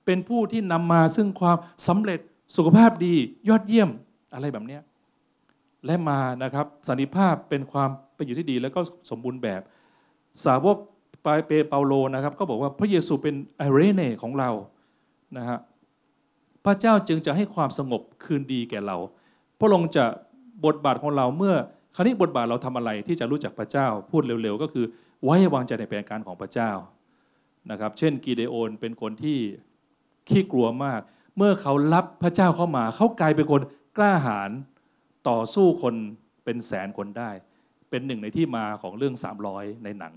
เป็นผู้ที่นำมาซึ่งความสำเร็จสุขภาพดียอดเยี่ยม อะไรแบบนี้และมานะครับสันติภาพเป็นความเป็นอยู่ที่ดี แล้วก็สมบูรณ์แบบ สาวกปายเปเปาโลนะครับ ก็บอกว่าพระเยซูเป็นไอเรเนของเรานะฮะพระเจ้าจึงจะให้ความสงบคืนดีแก่เรา พระองค์จะบทบาทของเราเมื่อคราวนี้บทบาทเราทำอะไรที่จะรู้จักพระเจ้าพูดเร็วๆ ก็คือไว้วางใจในแผนการของพระเจ้านะครับ เช่นกีเดโอนเป็นคนที่ขี้กลัวมาก เมื่อเขารับพระเจ้าเข้ามา เขากลายเป็นคน กล้าหาญต่อสู้คนเป็นแสนคนได้ เป็นหนึ่งในที่มาของเรื่อง 300 ในหนัง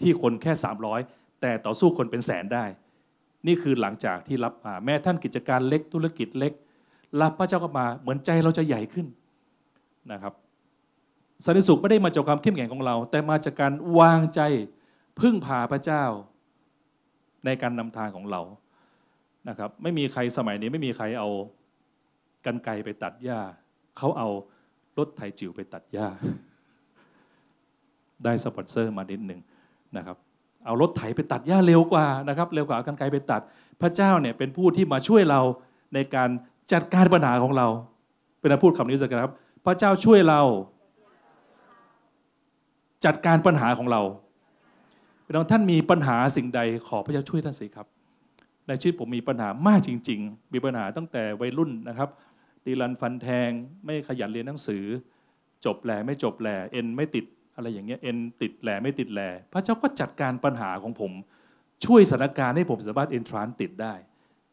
ที่คนแค่ 300 แต่ต่อสู้คนเป็นแสนได้ นี่คือหลังจากที่รับมาแม้ท่านกิจการเล็กธุรกิจเล็ก รับพระเจ้าเข้ามาเหมือนใจเราจะใหญ่ขึ้นนะครับสันติสุขไม่ได้มาจากความเข้มแข็งของเรา แต่มาจากการวางใจพึ่งพาพระเจ้า ในการนำทางของเรานะครับ ไม่มีใครสมัยนี้ไม่มีใครเอา กันไกไปตัดหญ้าเขาเอารถไถจิ๋วไปตัดหญ้า ได้สปอนเซอร์มานิดหนึ่งนะครับ เอารถไถไปตัดหญ้าเร็วกว่านะครับ เร็วกว่ากรรไกรไปตัด พระเจ้าเนี่ยเป็นผู้ที่มาช่วยเราในการจัดการปัญหาของเรา เป็นพูดคำนี้สักครับ พระเจ้าช่วยเรา จัดการปัญหาของเราพี่น้องท่านมีปัญหาสิ่งใดขอพระเจ้าช่วยท่านสิครับ ในชีวิตผมมีปัญหามากจริง ๆ มีปัญหาตั้งแต่วัยรุ่นนะครับ ตีรันฟันแทง ไม่ขยันเรียนหนังสือ จบแหล่ไม่จบแหล่เอ็นไม่ติดอะไรอย่างเงี้ยเอ็นติดแหล่ไม่ติดแหล่พระเจ้าก็จัดการปัญหาของผม ช่วยสถานการณ์ให้ผมสามารถเอนทรานติดได้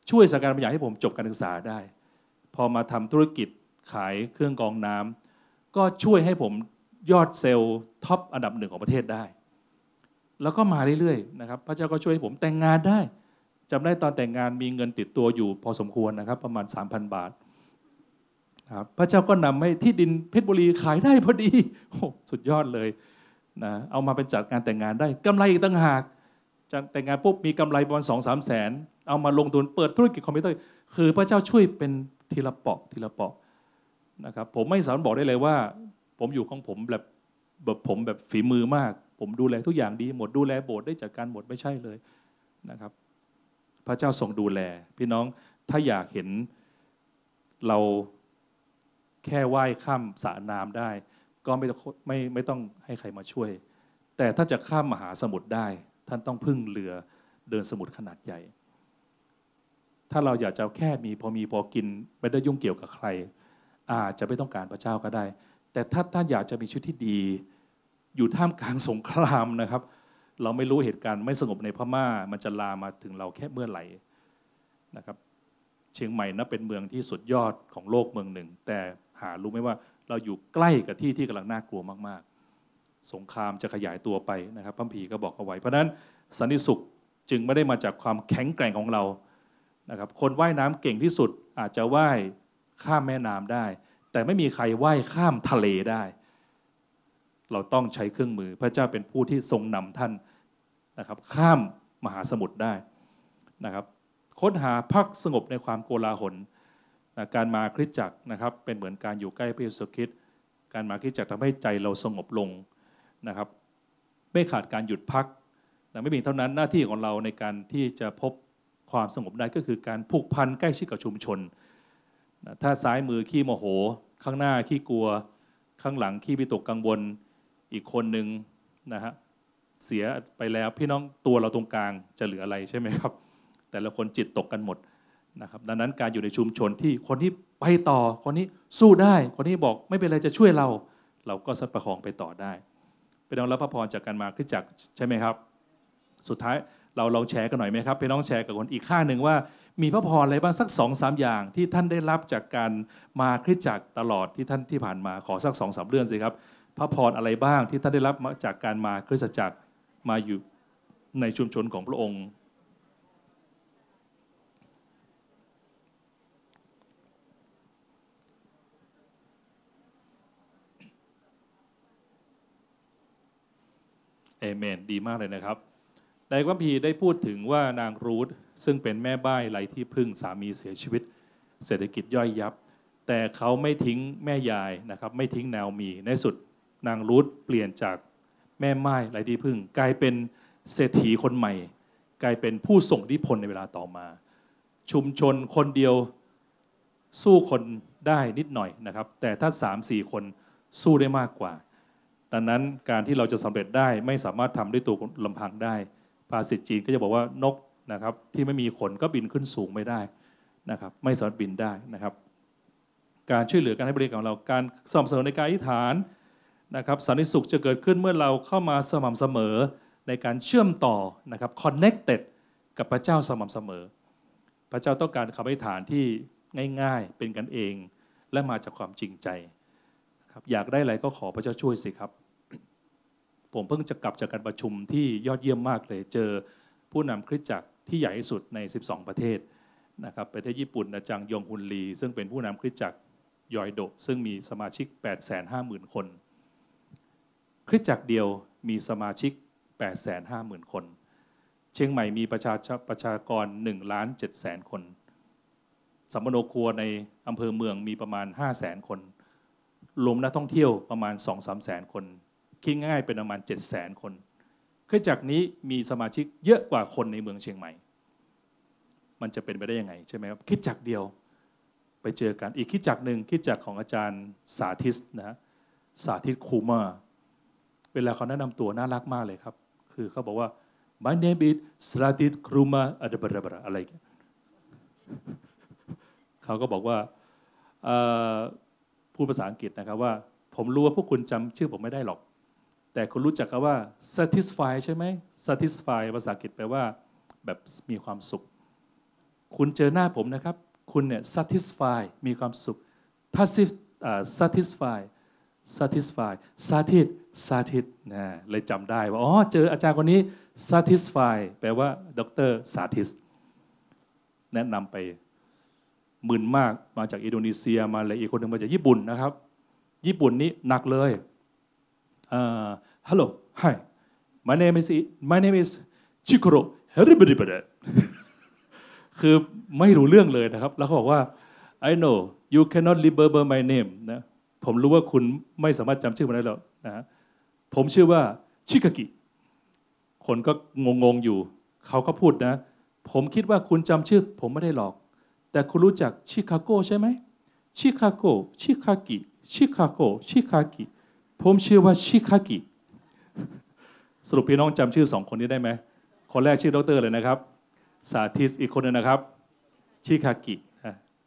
ช่วยสถานการณ์บางอย่างให้ผมจบการศึกษาได้ พอมาทำธุรกิจขายเครื่องกรองน้ำก็ช่วยให้ผมยอด sales top อันดับหนึ่งของประเทศได้ แล้วก็มาเรื่อยๆนะครับพระเจ้าก็ช่วยให้ผมแต่งงานได้จำได้ตอนแต่งงานมีเงินติดตัวอยู่พอสมควรนะครับ ประมาณ 3,000 บาท ครับพระเจ้าก็นำให้ที่ดินเพชรบุรีขายได้พอดีโอ้สุดยอดเลยนะเอามาเป็นจัดการแต่งงานได้กำไรอีกตั้งหากจัดแต่งงานปุ๊บมีกำไรประมาณสองสามแสน เอามาลงทุนเปิดธุรกิจคอมพิวเตอร์ คือพระเจ้าช่วยเป็นทีละเปาะทีละเปาะนะครับผมไม่สามารถบอกได้เลยว่า ผมอยู่ของผมแบบแบบผมแบบฝีมือมาก ผมดูแลทุกอย่างดีหมดดูแลโบสถ์ได้จัดการหมดไม่ใช่เลยนะครับ พระเจ้าทรงดูแล พี่น้องถ้าอยากเห็นเรา แค่ว่ายข้ามสระน้ำได้ ก็ไม่ต้องไม่ไม่ต้องให้ใครมาช่วย แต่ถ้าจะข้ามมหาสมุทรได้ ท่านต้องพึ่งเรือเดินสมุทรขนาดใหญ่ ถ้าเราอยากจะแค่มีพอมีพอกิน ไม่ได้ยุ่งเกี่ยวกับใคร อาจจะไม่ต้องการพระเจ้าก็ได้ แต่ถ้าท่านอยากจะมีชีวิตที่ดี อยู่ท่ามกลางสงครามนะครับ เราไม่รู้เหตุการณ์ไม่สงบในพม่า มันจะลามาถึงเราแค่เมื่อไหร่นะครับเชียงใหม่นับเป็นเมืองที่สุดยอดของโลกเมืองหนึ่ง แต่ หารู้ไหมว่าเราอยู่ใกล้กับที่ที่กำลังน่ากลัวมากๆ สงครามจะขยายตัวไปนะครับพระผีก็บอกเอาไว้ เพราะฉะนั้นสันติสุขจึงไม่ได้มาจากความแข็งแกร่งของเรานะครับคนว่ายน้ำเก่งที่สุดอาจจะว่ายข้ามแม่น้ำได้ แต่ไม่มีใครว่ายข้ามทะเลได้ เราต้องใช้เครื่องมือ พระเจ้าเป็นผู้ที่ทรงนำท่านนะครับข้ามมหาสมุทรได้นะครับค้นหาพักสงบในความโกลาหล นะการมาคริสจักรนะครับเป็นเหมือนการอยู่ใกล้พระเยซูคริสต์การมาคริสจักรทำให้ใจเราสงบลงนะครับไม่ขาดการหยุดพักนะไม่เพียงเท่านั้นหน้าที่ของเราในการที่จะพบความสงบได้ก็คือการผูกพันใกล้ชิดกับชุมชนนะถ้าซ้ายมือขี้โมโห ข้างหน้าขี้กลัว ข้างหลังขี้วิตกกังวลอีกคนหนึ่งนะฮะเสียไปแล้วพี่น้องตัวเราตรงกลางจะเหลืออะไรใช่ไหมครับ แต่ละคนจิตตกกันหมด นะครับดังนั้นการอยู่ในชุมชนที่คนที่ไปต่อคนนี้สู้ได้ คนนี้บอกไม่เป็นไรจะช่วยเรา เราก็สัประคองไปต่อได้เป็นน้องรับพระพรจากการมาขึ้นจากใช่ไหมครับ สุดท้ายเราลองแชร์กันหน่อยไหมครับพี่น้องแชร์กับคนอีกข้างหนึ่งว่า มีพระพรอะไรบ้างสักสองสามอย่างที่ท่านได้รับจากการมาคริสจักตลอดที่ท่านที่ผ่านมาขอสักสองสามเรื่องสิครับ พระพรอะไรบ้างที่ท่านได้รับมาจากการมาคริสตจักรมาอยู่ในชุมชนของพระองค์ เอเมน ดีมากเลยนะครับ ในคัมภีร์ได้พูดถึงว่านางรูธซึ่งเป็นแม่บ้ายไรที่พึ่งสามีเสียชีวิต เศรษฐกิจย่อยยับ แต่เขาไม่ทิ้งแม่ยายนะครับ ไม่ทิ้งแนวมี ในสุดนางรูธเปลี่ยนจากแม่ไม้ไรที่พึ่ง กลายเป็นเศรษฐีคนใหม่ กลายเป็นผู้ส่งอิทธิพลในเวลาต่อมา ชุมชนคนเดียวสู้คนได้นิดหน่อยนะครับ แต่ถ้าสามสี่คนสู้ได้มากกว่า ดังนั้นการที่เราจะสำเร็จได้ไม่สามารถทำด้วยตัวลำพังได้ ภาษิตจีนก็จะบอกว่านกนะครับที่ไม่มีขนก็บินขึ้นสูงไม่ได้นะครับไม่สามารถบินได้นะครับ การช่วยเหลือการให้บริการของเราการสม่ำเสมอในการอธิษฐานนะครับสันติสุขจะเกิดขึ้นเมื่อเราเข้ามาสม่ำเสมอในการเชื่อมต่อนะครับ connected กับพระเจ้าสม่ำเสมอ พระเจ้าต้องการคำอธิษฐานที่ง่ายๆ เป็นกันเอง และมาจากความจริงใจ ครับอยากได้อะไรก็ขอพระเจ้าช่วยสิครับ ผมเพิ่งจะกลับจากการประชุมที่ยอดเยี่ยมมากเลย เจอผู้นำคริสตจักรที่ใหญ่ที่สุดใน 12 ประเทศนะครับประเทศญี่ปุ่นอาจารย์ยงฮุนลี ซึ่งเป็นผู้นำคริสตจักรยอยโดซึ่งมีสมาชิก 850,000 คน คริสตจักรเดียวมีสมาชิก 850,000 คน เชียงใหม่มีประชาประชากร1ล้าน7แสนคน สัมมโนครัวในอำเภอเมืองมีประมาณ 5 0 0แสนคน รวมนักท่องเที่ยวประมาณ 2 3แสนคน คิดง่ายเป็นประมาณ 7 0 0แสนคนคริสตจักรนี้มีสมาชิกเยอะกว่าคนในเมืองเชียงใหม่ มันจะเป็นไปได้ยังไงใช่ไหมครับคิดจักรเดียวไปเจอกันอีกคิดจักรหนึ่งคิดจักรของอาจารย์สาธิตนะสาธิตคูมาเวลาเขาแนะนำตัวน่ารักมากเลยครับ คือเขาบอกว่า my name is สาธิตครูมาอะไรบระบรอะไรเขาก็บอกว่า พูดภาษาอังกฤษนะครับว่า ผมรู้ว่าพวกคุณจำชื่อผมไม่ได้หรอก แต่คุณรู้จักคำว่า satisfy ใช่ไหม satisfy ภาษาอังกฤษแปลว่า แบบมีความสุข คุณเจอหน้าผมนะครับ คุณเนี่ย satisfy มีความสุขถ้า satisfy satisfy สาธิตสาธิตนะเลยจำได้ว่า อ๋อ เจออาจารย์คนนี้ satisfy แปลว่า ดรสาธิต แนะนำไป หมื่นมากมาจากอินโดนีเซียมาเลยอีกคนหนึ่งมาจากญี่ปุ่นนะครับ ญี่ปุ่นนี้หนักเลย uh, hello hi my name is my name is Chikoro h e r i b i b i คือไม่รู้เรื่องเลยนะครับ แล้วเขาบอกว่า I know you cannot remember my name นะผมรู้ว่าคุณไม่สามารถจำชื่อผมได้หรอกนะผมชื่อว่าชิคากิ คนก็งงๆอยู่ เขาก็พูดนะ ผมคิดว่าคุณจำชื่อ ผมไม่ได้หรอก แต่คุณรู้จักชิคาโกใช่ไหมชิคาโกชิคากิชิคาโกชิคากิผมชื่อว่าชิคากิสรุปพี่น้องจำชื่อสองคนนี้ได้ไหมคนแรกชื่อดรเลยนะครับ สาธิตอีกคนนึงนะครับชิคากิ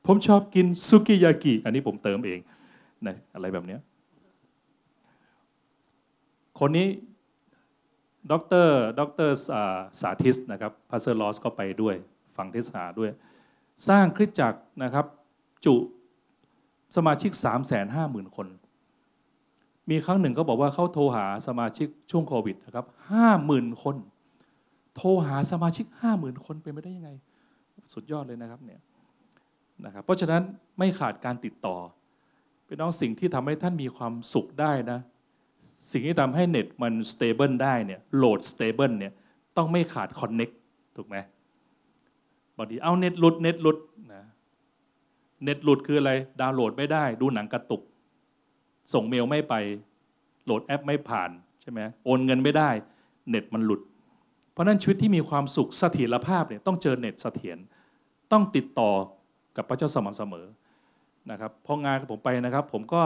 ผมชอบกินซุกิยากิอันนี้ผมเติมเองนะอะไรแบบนี้คนนี้ดรดรสาธิตนะครับ pastor ลอสก็ไปด้วย ฟังเทศนาด้วย สร้างคริสตจักรนะครับ จุสมาชิก 3 5 0 0 0 0 คน มีครั้งหนึ่งเขาบอกว่าเขาโทรหาสมาชิกช่วงโควิดนะครับห้าหมื่นคน โทรหาสมาชิกห้าหมื่นคนเป็นไปได้ยังไง สุดยอดเลยนะครับเนี่ยนะครับ เพราะฉะนั้นไม่ขาดการติดต่อเป็นน้องสิ่งที่ทำให้ท่านมีความสุขได้นะสิ่งที่ทำให้เน็ตมัน stable ได้เนี่ยโหลด stable เนี่ยต้องไม่ขาด connect ถูกไหม บางทีเอาเน็ตหลุดเน็ตหลุดนะเน็ตหลุดคืออะไร ดาวน์โหลดไม่ได้ ดูหนังกระตุก ส่งเมลไม่ไป โหลดแอปไม่ผ่านใช่ไหมโอนเงินไม่ได้ เน็ตมันหลุด เพราะนั้นชีวิตที่มีความสุขเสถียรภาพเนี่ยต้องเจอเน็ตเสถียรต้องติดต่อกับพระเจ้าสม่ำเสมอนะครับพองานผมไปนะครับ ผมก็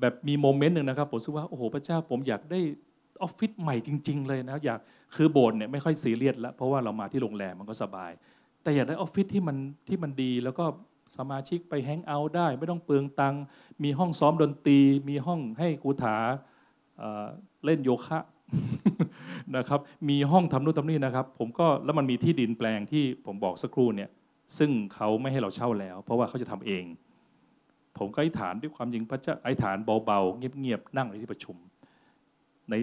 แบบมี moment หนึ่งนะครับ ผมรู้สึกว่าโอ้โหพระเจ้าผมอยากได้ ออฟฟิศใหม่จริง ๆ เลยนะอยากคือโบสถ์เนี่ยไม่ค่อยซีเรียสแล้วเพราะว่าเรามาที่โรงแรมมันก็สบาย แต่อยากได้ออฟฟิศที่มันที่มันดีแล้วก็สมาชิกไปแฮงเอาท์ได้ ไม่ต้องเปลืองตังค์มีห้องซ้อมดนตรี มีห้องให้ครูถาเล่นโยคะนะครับมีห้องทำนู่นทำนี่นะครับ ผมก็แล้วมันมีที่ดินแปลงที่ผมบอกสักครู่เนี่ยซึ่งเขาไม่ให้เราเช่าแล้ว เพราะว่าเขาจะทำเอง ผมก็ไอธิษฐานด้วยความยิงพระเจ้าไอธิษฐานเบาๆเงียบๆนั่งในที่ประชุมใน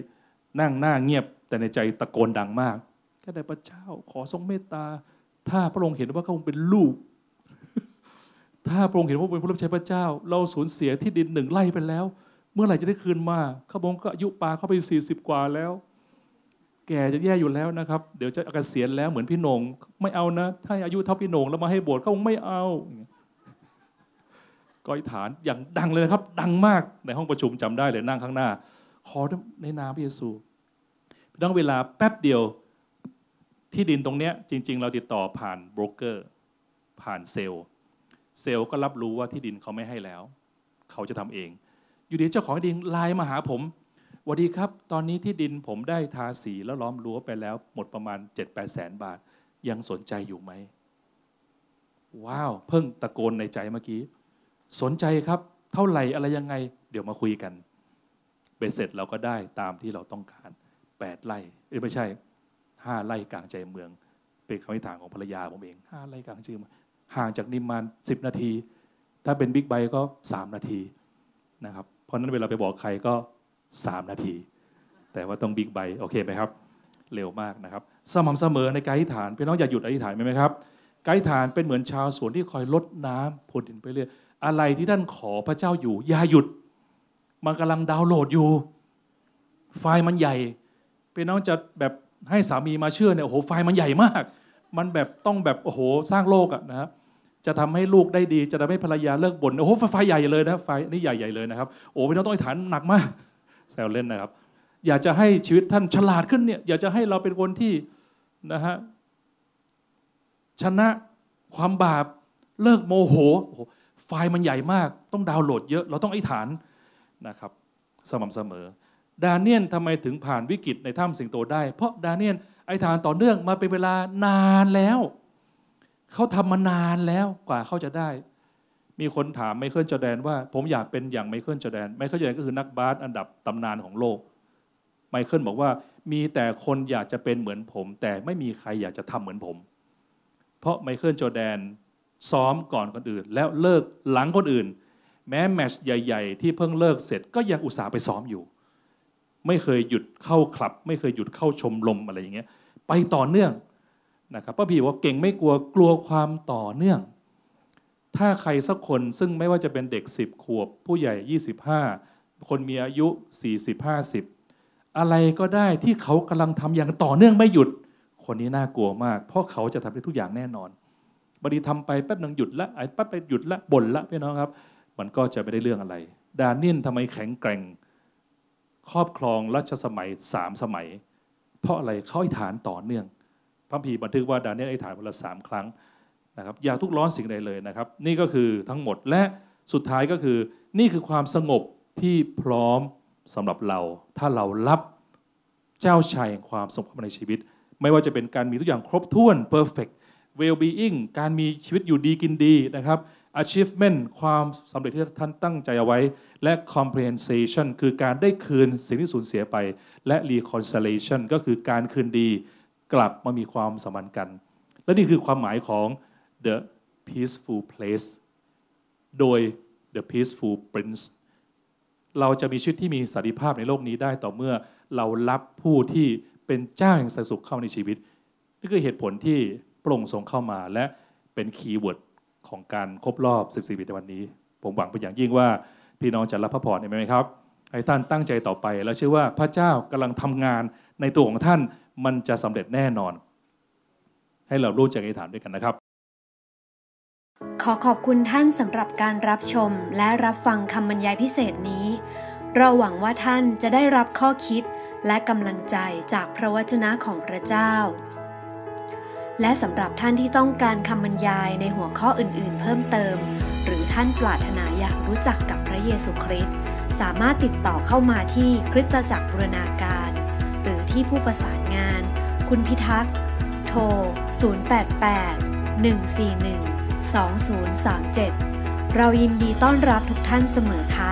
นั่งหน้าเงียบแต่ในใจตะโกนดังมากแค่ได้พระเจ้าขอทรงเมตตา ถ้าพระองค์เห็นว่าเขาเป็นลูก ถ้าพระองค์เห็นว่าเป็นผู้รับใช้พระเจ้า เราสูญเสียที่ดินหนึ่งไร่ไปแล้ว เมื่อไหร่จะได้คืนมาเขาบอกก็อายุปาเข้าไปสี่สิบกว่าแล้ว แก่จะแย่อยู่แล้วนะครับ เดี๋ยวจะเกษียณแล้วเหมือนพี่นงไม่เอานะ ถ้าอายุเท่าพี่นงแล้วมาให้โบสถ์เขาไม่เอาก้อยฐานอย่างดังเลยนะครับ ดังมากในห้องประชุมจำได้เลยนั่งข้างหน้า ขอในนามพระเยซู ต้องเวลาแป๊บเดียวที่ดินตรงเนี้ยจริง ๆ เราติดต่อผ่านโบรกเกอร์ ผ่านเซลล์เซลล์ก็รับรู้ว่าที่ดินเขาไม่ให้แล้ว เขาจะทำเอง อยู่ดีเจ้าของดินไลน์มาหาผมวัสดีครับ ตอนนี้ที่ดินผมได้ทาสีแล้วล้อมรั้วไปแล้ว หมดประมาณ 7 8แสนบาท ยังสนใจอยู่ไหม ว้าว เพิ่งตะโกนในใจเมื่อกี้ สนใจครับ เท่าไหร่อะไรยังไง เดี๋ยวมาคุยกันเบสเสร็จเราก็ได้ตามที่เราต้องการ 8ไร่เอ้ไม่ใช่ 5 ไร่กลางใจเมือง เป็นคำอธิษฐานของภรรยาผมเอง 5 ไร่กลางใจเมืองห่างจากนิมมาน10 นาที ถ้าเป็นบิ๊กไบค์ก็ 3 นาทีนะครับ เพราะนั้นเวลาไปบอกใครก็ 3 นาที แต่ว่าต้องบิ๊กไบโอเคไหมครับ เร็วมากนะครับ สม่ำเสมอในการอธิษฐานพี่น้องอย่าหยุดอธิษฐานไหมครับการอธิษฐานเป็นเหมือนชาวสวนที่คอยลดน้ำพรวนดินไปเรื่อยอะไรที่ท่านขอพระเจ้าอยู่อย่าหยุด มันกำลังดาวน์โหลดอยู่ ไฟล์มันใหญ่ พี่น้องจะแบบให้สามีมาเชื่อเนี่ยโอ้โหไฟมันใหญ่มาก มันแบบต้องแบบโอ้โหสร้างโลกอะนะครับจะทำให้ลูกได้ดี จะทำให้ภรรยาเลิกบ่นโอ้โหไฟใหญ่เลยนะไฟนี่ใหญ่ๆเลยนะครับโอ้พี่น้องต้องอธิษฐานหนักมากแซวเล่นนะครับ อยากจะให้ชีวิตท่านฉลาดขึ้นเนี่ยอยากจะให้เราเป็นคนที่นะฮะชนะความบาปเลิกโมโหไฟล์มันใหญ่มาก ต้องดาวน์โหลดเยอะ เราต้องอธิษฐานนะครับ สม่ำเสมอ ดาเนียลทำไมถึงผ่านวิกฤตในถ้ำสิงโตได้ เพราะดาเนียลอธิษฐานต่อเนื่องมาเป็นเวลานานแล้ว เขาทำมานานแล้วกว่าเขาจะได้ มีคนถามไมเคิลจอแดนว่า ผมอยากเป็นอย่างไมเคิลจอแดนไมเคิลจอแดนก็คือนักบาสอันดับตำนานของโลกไมเคิลบอกว่ามีแต่คนอยากจะเป็นเหมือนผม แต่ไม่มีใครอยากจะทำเหมือนผม เพราะไมเคิลจอแดนซ้อมก่อนคนอื่น แล้วเลิกหลังคนอื่น แม้แมชใหญ่ ๆ ที่เพิ่งเลิกเสร็จก็ยังอุตส่าห์ไปซ้อมอยู่ ไม่เคยหยุดเข้าคลับ ไม่เคยหยุดเข้าชมรมอะไรอย่างเงี้ยไปต่อเนื่องนะครับป้าพีว่าเก่งไม่กลัวกลัวความต่อเนื่อง ถ้าใครสักคนซึ่งไม่ว่าจะเป็นเด็ก 10 ขวบ ผู้ใหญ่ 25 คนมีอายุ 40 50 อะไรก็ได้ที่เขากำลังทำอย่างต่อเนื่องไม่หยุด คนนี้น่ากลัวมาก เพราะเขาจะทำได้ทุกอย่างแน่นอนบางทีทำไปแป๊บหนึ่งหยุดละไอ้แป๊บไปหยุดละบ่นละพี่น้องครับ มันก็จะไม่ได้เรื่องอะไร ดานินทำไมแข็งแกร่ง ครอบครองรัชสมัยสามสมัย เพราะอะไรเขาอิฐานต่อเนื่อง พระพีบันทึกว่าดาเนิเอลอิฐานวันละสามครั้งนะครับอย่าทุกร้อนสิ่งใดเลยนะครับ นี่ก็คือทั้งหมดและสุดท้ายก็คือ นี่คือความสงบที่พร้อมสำหรับเรา ถ้าเรารับเจ้าชายแห่งความสงบในชีวิต ไม่ว่าจะเป็นการมีทุกอย่างครบถ้วน perfect well-being การมีชีวิตอยู่ดีกินดีนะครับ achievement ความสำเร็จที่ท่านตั้งใจเอาไว้ และ compensation คือการได้คืนสิ่งที่สูญเสียไป และ reconciliation ก็คือการคืนดีกลับมามีความสัมพันธ์กัน และนี่คือความหมายของ the peaceful place โดย the peaceful prince เราจะมีชีวิตที่มีสันติภาพในโลกนี้ได้ต่อเมื่อเรารับผู้ที่เป็นเจ้าแห่งสันสุขเข้าในชีวิต นี่คือเหตุผลที่พระองค์ทรงเข้ามาและเป็นคีย์เวิร์ด ของการครบรอบ 14 ปีในวันนี้ ผมหวังเป็นอย่างยิ่งว่าพี่น้องจะรับพระพรไหมครับให้ท่านตั้งใจต่อไป แล้วเชื่อว่าพระเจ้ากำลังทำงานในตัวของท่านมันจะสำเร็จแน่นอน ให้เรารู้จักอธิษฐานด้วยกันนะครับ ขอขอบคุณท่านสำหรับการรับชมและรับฟังคำบรรยายพิเศษนี้ เราหวังว่าท่านจะได้รับข้อคิดและกำลังใจจากพระวจนะของพระเจ้า และสำหรับท่านที่ต้องการคำบรรยายในหัวข้ออื่นๆ เพิ่มเติม หรือท่านปรารถนาอยากรู้จักกับพระเยซูคริสต์สามารถติดต่อเข้ามาที่คริสตจักรบูรณาการ หรือที่ผู้ประสานงาน คุณพิทักษ์ โทร 088 141 2037 เรายินดีต้อนรับทุกท่านเสมอค่ะ